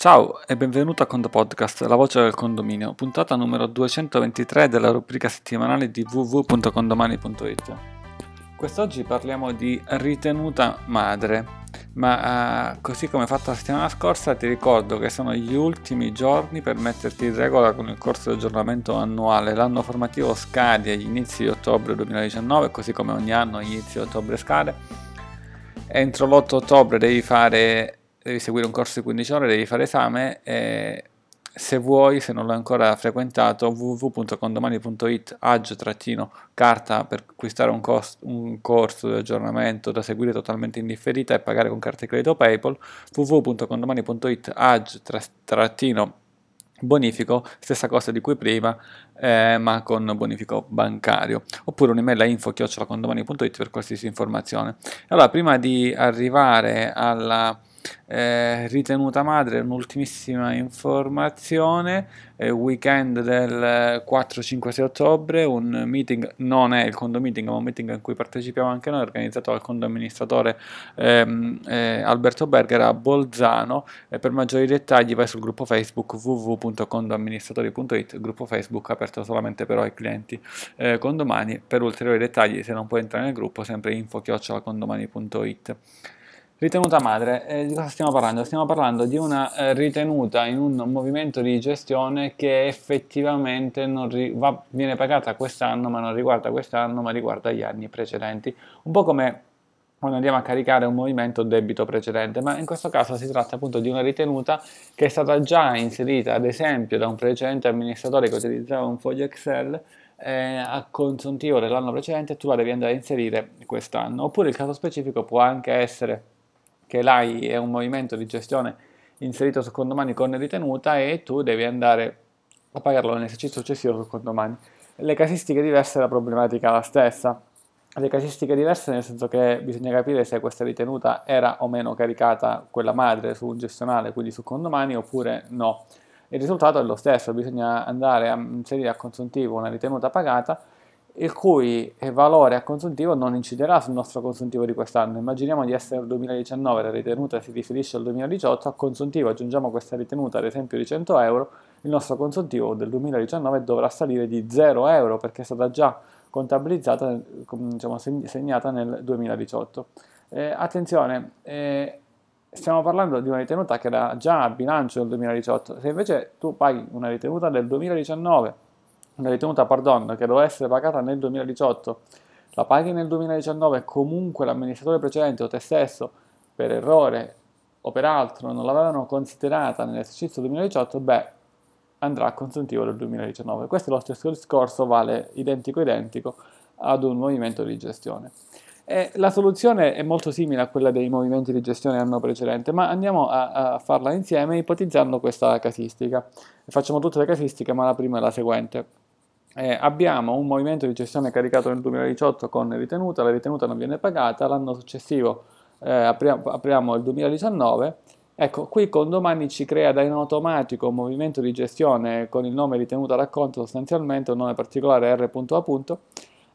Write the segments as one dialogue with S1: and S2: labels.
S1: Ciao e benvenuto a Condo Podcast, la voce del condominio, puntata numero 223 della rubrica settimanale di www.condomani.it. Quest'oggi parliamo di ritenuta madre, ma uh, così come fatto la settimana scorsa ti ricordo che sono gli ultimi giorni per metterti in regola con il corso di aggiornamento annuale. L'anno formativo scade agli inizi di ottobre 2019, così come ogni anno agli inizi di ottobre scade. Entro l'8 ottobre devi fare devi seguire un corso di 15 ore, devi fare esame e se vuoi, se non l'hai ancora frequentato, www.condomani.it agio-carta per acquistare un, cost, un, corso di aggiornamento da seguire totalmente in differita e pagare con carta di credito PayPal, www.condomani.it agio bonifico, stessa cosa di cui prima, eh, ma con bonifico bancario, oppure un'email a info-condomani.it per qualsiasi informazione. Allora, prima di arrivare alla eh, ritenuta madre un'ultimissima informazione. Eh, weekend del 4-5-6 ottobre un meeting non è il condo ma un meeting in cui partecipiamo anche noi organizzato dal condo amministratore ehm, eh, Alberto Berger a Bolzano. Per maggiori dettagli vai sul gruppo facebook www.condoamministratori.it gruppo facebook aperto solamente però ai clienti eh, condomani. Per ulteriori dettagli se non puoi entrare nel gruppo sempre info chiocciolacondomani.it Ritenuta madre, eh, di cosa stiamo parlando? Stiamo parlando di una eh, ritenuta in un movimento di gestione che effettivamente ri- va, viene pagata quest'anno, ma non riguarda quest'anno, ma riguarda gli anni precedenti. Un po' come quando andiamo a caricare un movimento debito precedente, ma in questo caso si tratta appunto di una ritenuta che è stata già inserita, ad esempio, da un precedente amministratore che utilizzava un foglio Excel eh, a consuntivo dell'anno precedente tu la devi andare a inserire quest'anno. Oppure il caso specifico può anche essere che l'AI è un movimento di gestione inserito su condomani con ritenuta e tu devi andare a pagarlo nell'esercizio successivo su condomani. Le casistiche diverse la problematica è la stessa. Le casistiche diverse nel senso che bisogna capire se questa ritenuta era o meno caricata quella madre su un gestionale, quindi su condomani, oppure no. Il risultato è lo stesso, bisogna andare a inserire a consuntivo una ritenuta pagata il cui valore a consuntivo non inciderà sul nostro consuntivo di quest'anno. Immaginiamo di essere nel 2019, la ritenuta si riferisce al 2018, a consuntivo aggiungiamo questa ritenuta ad esempio di 100 euro, il nostro consuntivo del 2019 dovrà salire di 0 euro perché è stata già contabilizzata, diciamo, segnata nel 2018. Eh, attenzione, eh, stiamo parlando di una ritenuta che era già a bilancio nel 2018, se invece tu paghi una ritenuta del 2019 una ritenuta pardon, che doveva essere pagata nel 2018, la paghi nel 2019 e comunque l'amministratore precedente o te stesso per errore o per altro non l'avevano considerata nell'esercizio 2018, beh, andrà a consuntivo del 2019. Questo è lo stesso discorso, vale identico identico ad un movimento di gestione. E la soluzione è molto simile a quella dei movimenti di gestione dell'anno precedente, ma andiamo a, a, farla insieme ipotizzando questa casistica. Facciamo tutte le casistiche, ma la prima è la seguente eh, abbiamo un movimento di gestione caricato nel 2018 con ritenuta, la ritenuta non viene pagata, l'anno successivo eh, apriamo, apriamo, il 2019, ecco qui con domani ci crea da in automatico un movimento di gestione con il nome ritenuta racconto sostanzialmente, un nome particolare r.a.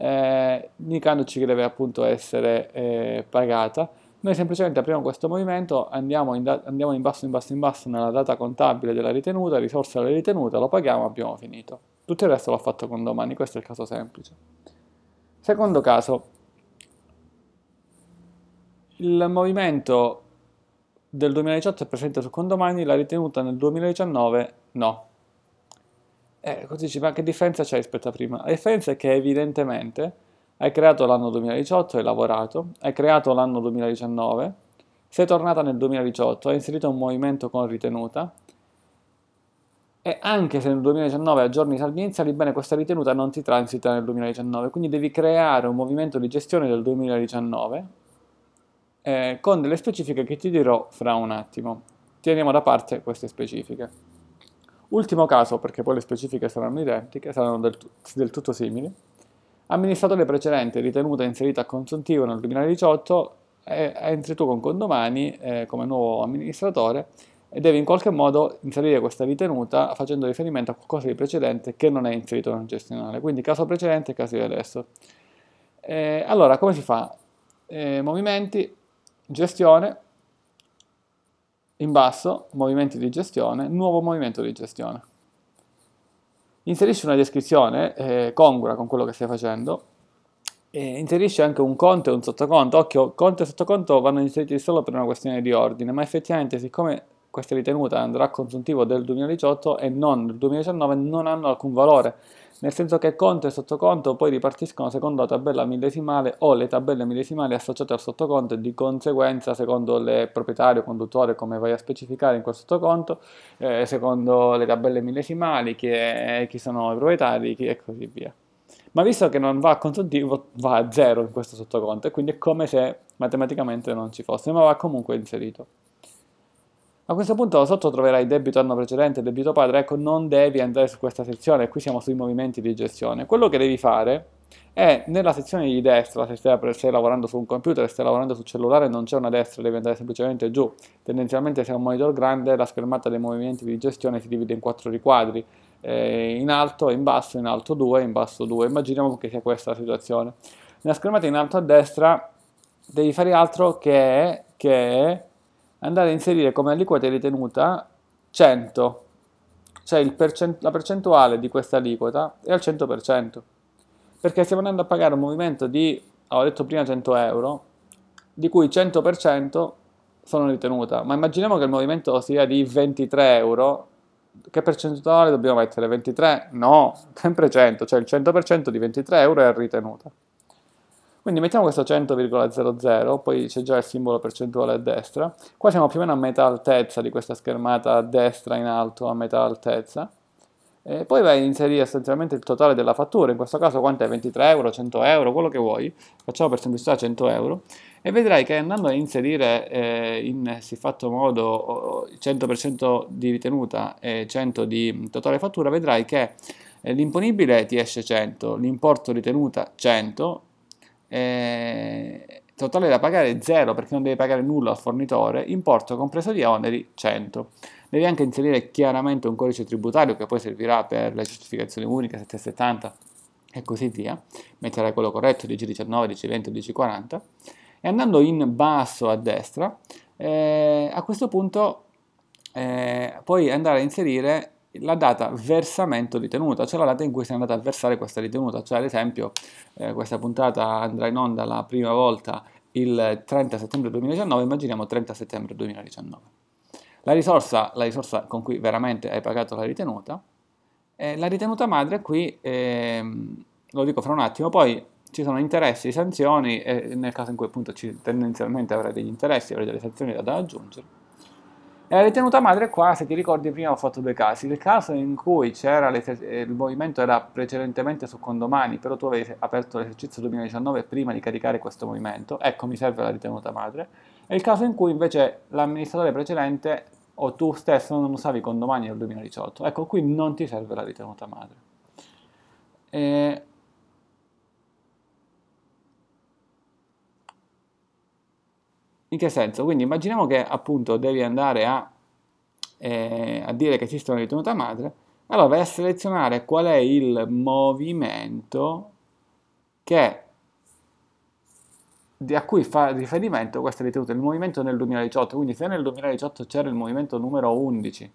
S1: Eh, indicandoci che deve appunto essere eh, pagata. Noi semplicemente apriamo questo movimento, andiamo in, da- andiamo in basso, in basso, in basso nella data contabile della ritenuta, risorsa della ritenuta, lo paghiamo, abbiamo finito. Tutto il resto l'ho fatto con domani, questo è il caso semplice. Secondo caso, il movimento del 2018 è presente su condomani, la ritenuta nel 2019 no. Eh, così dici, ma che differenza c'è rispetto a prima? La differenza è che evidentemente hai creato l'anno 2018, hai lavorato, hai creato l'anno 2019, sei tornata nel 2018, hai inserito un movimento con ritenuta, e anche se nel 2019 aggiorni i saldi bene, questa ritenuta non ti transita nel 2019, quindi devi creare un movimento di gestione del 2019 eh, con delle specifiche che ti dirò fra un attimo. Teniamo da parte queste specifiche. Ultimo caso, perché poi le specifiche saranno identiche, saranno del, del tutto simili. Amministratore precedente ritenuta inserita a consuntivo nel 2018, eh, entri tu con condomani eh, come nuovo amministratore e devi in qualche modo inserire questa ritenuta facendo riferimento a qualcosa di precedente che non è inserito nel gestionale. Quindi caso precedente e caso di adesso. Eh, allora, come si fa? Eh, movimenti, gestione, in basso, movimenti di gestione, nuovo movimento di gestione. Inserisci una descrizione eh, congrua con quello che stai facendo e inserisci anche un conto e un sottoconto. Occhio, conto e sottoconto vanno inseriti solo per una questione di ordine, ma effettivamente siccome questa ritenuta andrà a consuntivo del 2018 e non del 2019 non hanno alcun valore nel senso che conto e sottoconto poi ripartiscono secondo la tabella millesimale o le tabelle millesimali associate al sottoconto e di conseguenza secondo le proprietario, conduttore, come vai a specificare in quel sottoconto, eh, secondo le tabelle millesimali, chi, è, chi sono i proprietari chi, e così via. Ma visto che non va a consuntivo, va a zero in questo sottoconto e quindi è come se matematicamente non ci fosse, ma va comunque inserito. A questo punto sotto troverai debito anno precedente, debito padre, ecco non devi andare su questa sezione, qui siamo sui movimenti di gestione. Quello che devi fare è nella sezione di destra, se stai, stai lavorando su un computer, stai lavorando sul cellulare, non c'è una destra, devi andare semplicemente giù. Tendenzialmente se è un monitor grande la schermata dei movimenti di gestione si divide in quattro riquadri, eh, in alto, in basso, in alto 2, in basso 2. Immaginiamo che sia questa la situazione. Nella schermata in alto a destra devi fare altro che, che andare a inserire come aliquota ritenuta 100, cioè percent- la percentuale di questa aliquota è al 100%, perché stiamo andando a pagare un movimento di, ho detto prima 100 euro, di cui 100% sono ritenuta, ma immaginiamo che il movimento sia di 23 euro, che percentuale dobbiamo mettere? 23? No, sempre 100, cioè il 100% di 23 euro è ritenuta. Quindi mettiamo questo 100,00, poi c'è già il simbolo percentuale a destra. Qua siamo più o meno a metà altezza di questa schermata a destra in alto, a metà altezza. E poi vai a inserire essenzialmente il totale della fattura, in questo caso quanto è? 23 euro, 100 euro, quello che vuoi. Facciamo per semplicità 100 euro. E vedrai che andando a inserire eh, in siffatto modo 100% di ritenuta e 100 di totale fattura, vedrai che eh, l'imponibile ti esce 100, l'importo ritenuta 100, eh, totale da pagare è 0 perché non devi pagare nulla al fornitore, importo compreso di oneri 100. Devi anche inserire chiaramente un codice tributario che poi servirà per le certificazioni uniche 770 e così via. Metterai quello corretto, DC19, DC20, DC40 e andando in basso a destra, eh, a questo punto eh, puoi andare a inserire la data versamento ritenuta, cioè la data in cui sei andato a versare questa ritenuta, cioè ad esempio eh, questa puntata andrà in onda la prima volta il 30 settembre 2019, immaginiamo 30 settembre 2019. La risorsa, la risorsa con cui veramente hai pagato la ritenuta, eh, la ritenuta madre qui, eh, lo dico fra un attimo, poi ci sono interessi, sanzioni, e nel caso in cui appunto ci, tendenzialmente avrai degli interessi, avrai delle sanzioni da aggiungere, e la ritenuta madre qua, se ti ricordi prima ho fatto due casi, il caso in cui il movimento era precedentemente su condomani, però tu avevi aperto l'esercizio 2019 prima di caricare questo movimento, ecco mi serve la ritenuta madre, e il caso in cui invece l'amministratore precedente o tu stesso non usavi condomani nel 2018, ecco qui non ti serve la ritenuta madre. E In che senso? Quindi immaginiamo che appunto devi andare a, eh, a dire che esiste una ritenuta madre, allora vai a selezionare qual è il movimento che, a cui fa riferimento questa ritenuta, il movimento nel 2018, quindi se nel 2018 c'era il movimento numero 11,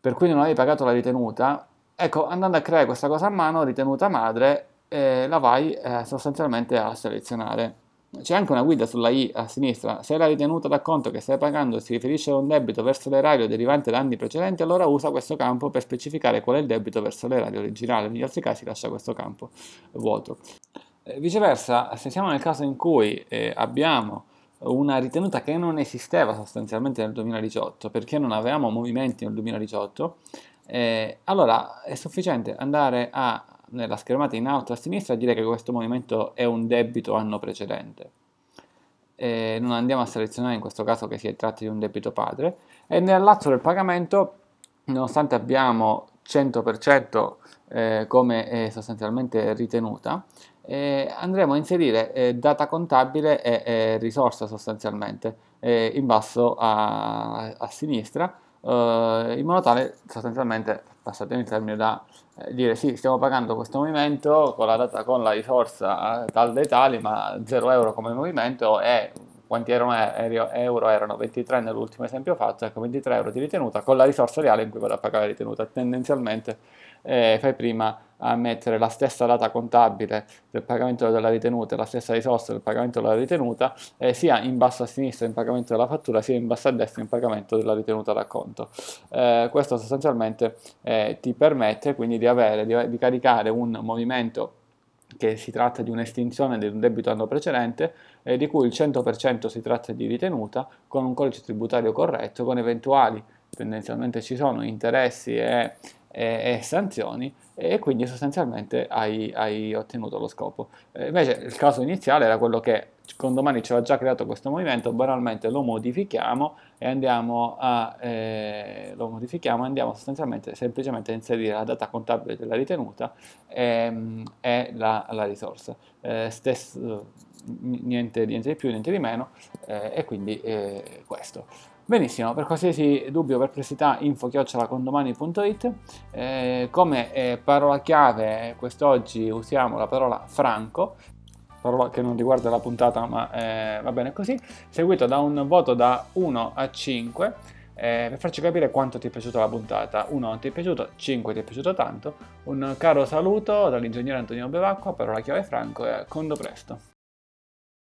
S1: per cui non avevi pagato la ritenuta, ecco, andando a creare questa cosa a mano, ritenuta madre, eh, la vai eh, sostanzialmente a selezionare. C'è anche una guida sulla I a sinistra. Se la ritenuta d'acconto che stai pagando si riferisce a un debito verso l'erario derivante da anni precedenti, allora usa questo campo per specificare qual è il debito verso l'erario originale. Negli altri casi lascia questo campo vuoto. Eh, viceversa, se siamo nel caso in cui eh, abbiamo una ritenuta che non esisteva sostanzialmente nel 2018 perché non avevamo movimenti nel 2018, eh, allora è sufficiente andare a nella schermata in alto a sinistra dire che questo movimento è un debito anno precedente. E non andiamo a selezionare in questo caso che si tratti di un debito padre e nel lato del pagamento nonostante abbiamo 100% eh, come è sostanzialmente ritenuta eh, andremo a inserire eh, data contabile e, e risorsa sostanzialmente eh, in basso a, a sinistra eh, in modo tale sostanzialmente passatemi il termine da eh, dire sì, stiamo pagando questo movimento con la, data, con la risorsa tal dei tali, ma 0 euro come movimento e quanti erano euro erano 23 nell'ultimo esempio fatto, ecco 23 euro di ritenuta con la risorsa reale in cui vado a pagare la ritenuta. Tendenzialmente eh, fai prima a mettere la stessa data contabile del pagamento della ritenuta e la stessa risorsa del pagamento della ritenuta eh, sia in basso a sinistra in pagamento della fattura sia in basso a destra in pagamento della ritenuta d'acconto. Eh, questo sostanzialmente eh, ti permette quindi di, avere, di, di caricare un movimento che si tratta di un'estinzione di un debito anno precedente, eh, di cui il 100% si tratta di ritenuta, con un codice tributario corretto, con eventuali, tendenzialmente ci sono, interessi e e, e sanzioni e quindi sostanzialmente hai, hai ottenuto lo scopo. Eh, invece il caso iniziale era quello che con domani ci aveva già creato questo movimento, banalmente lo modifichiamo e andiamo a, eh, lo modifichiamo andiamo sostanzialmente semplicemente a inserire la data contabile della ritenuta e, ehm, e la, la, risorsa. Eh, stesso, niente, niente, di più, niente di meno eh, e quindi eh, questo. Benissimo, per qualsiasi dubbio o perplessità info-condomani.it eh, come eh, parola chiave quest'oggi usiamo la parola franco parola che non riguarda la puntata ma eh, va bene così seguito da un voto da 1 a 5 eh, per farci capire quanto ti è piaciuta la puntata. 1 non ti è piaciuto, 5 ti è piaciuto tanto. Un caro saluto dall'ingegnere Antonino Bevacqua parola chiave franco e a condo presto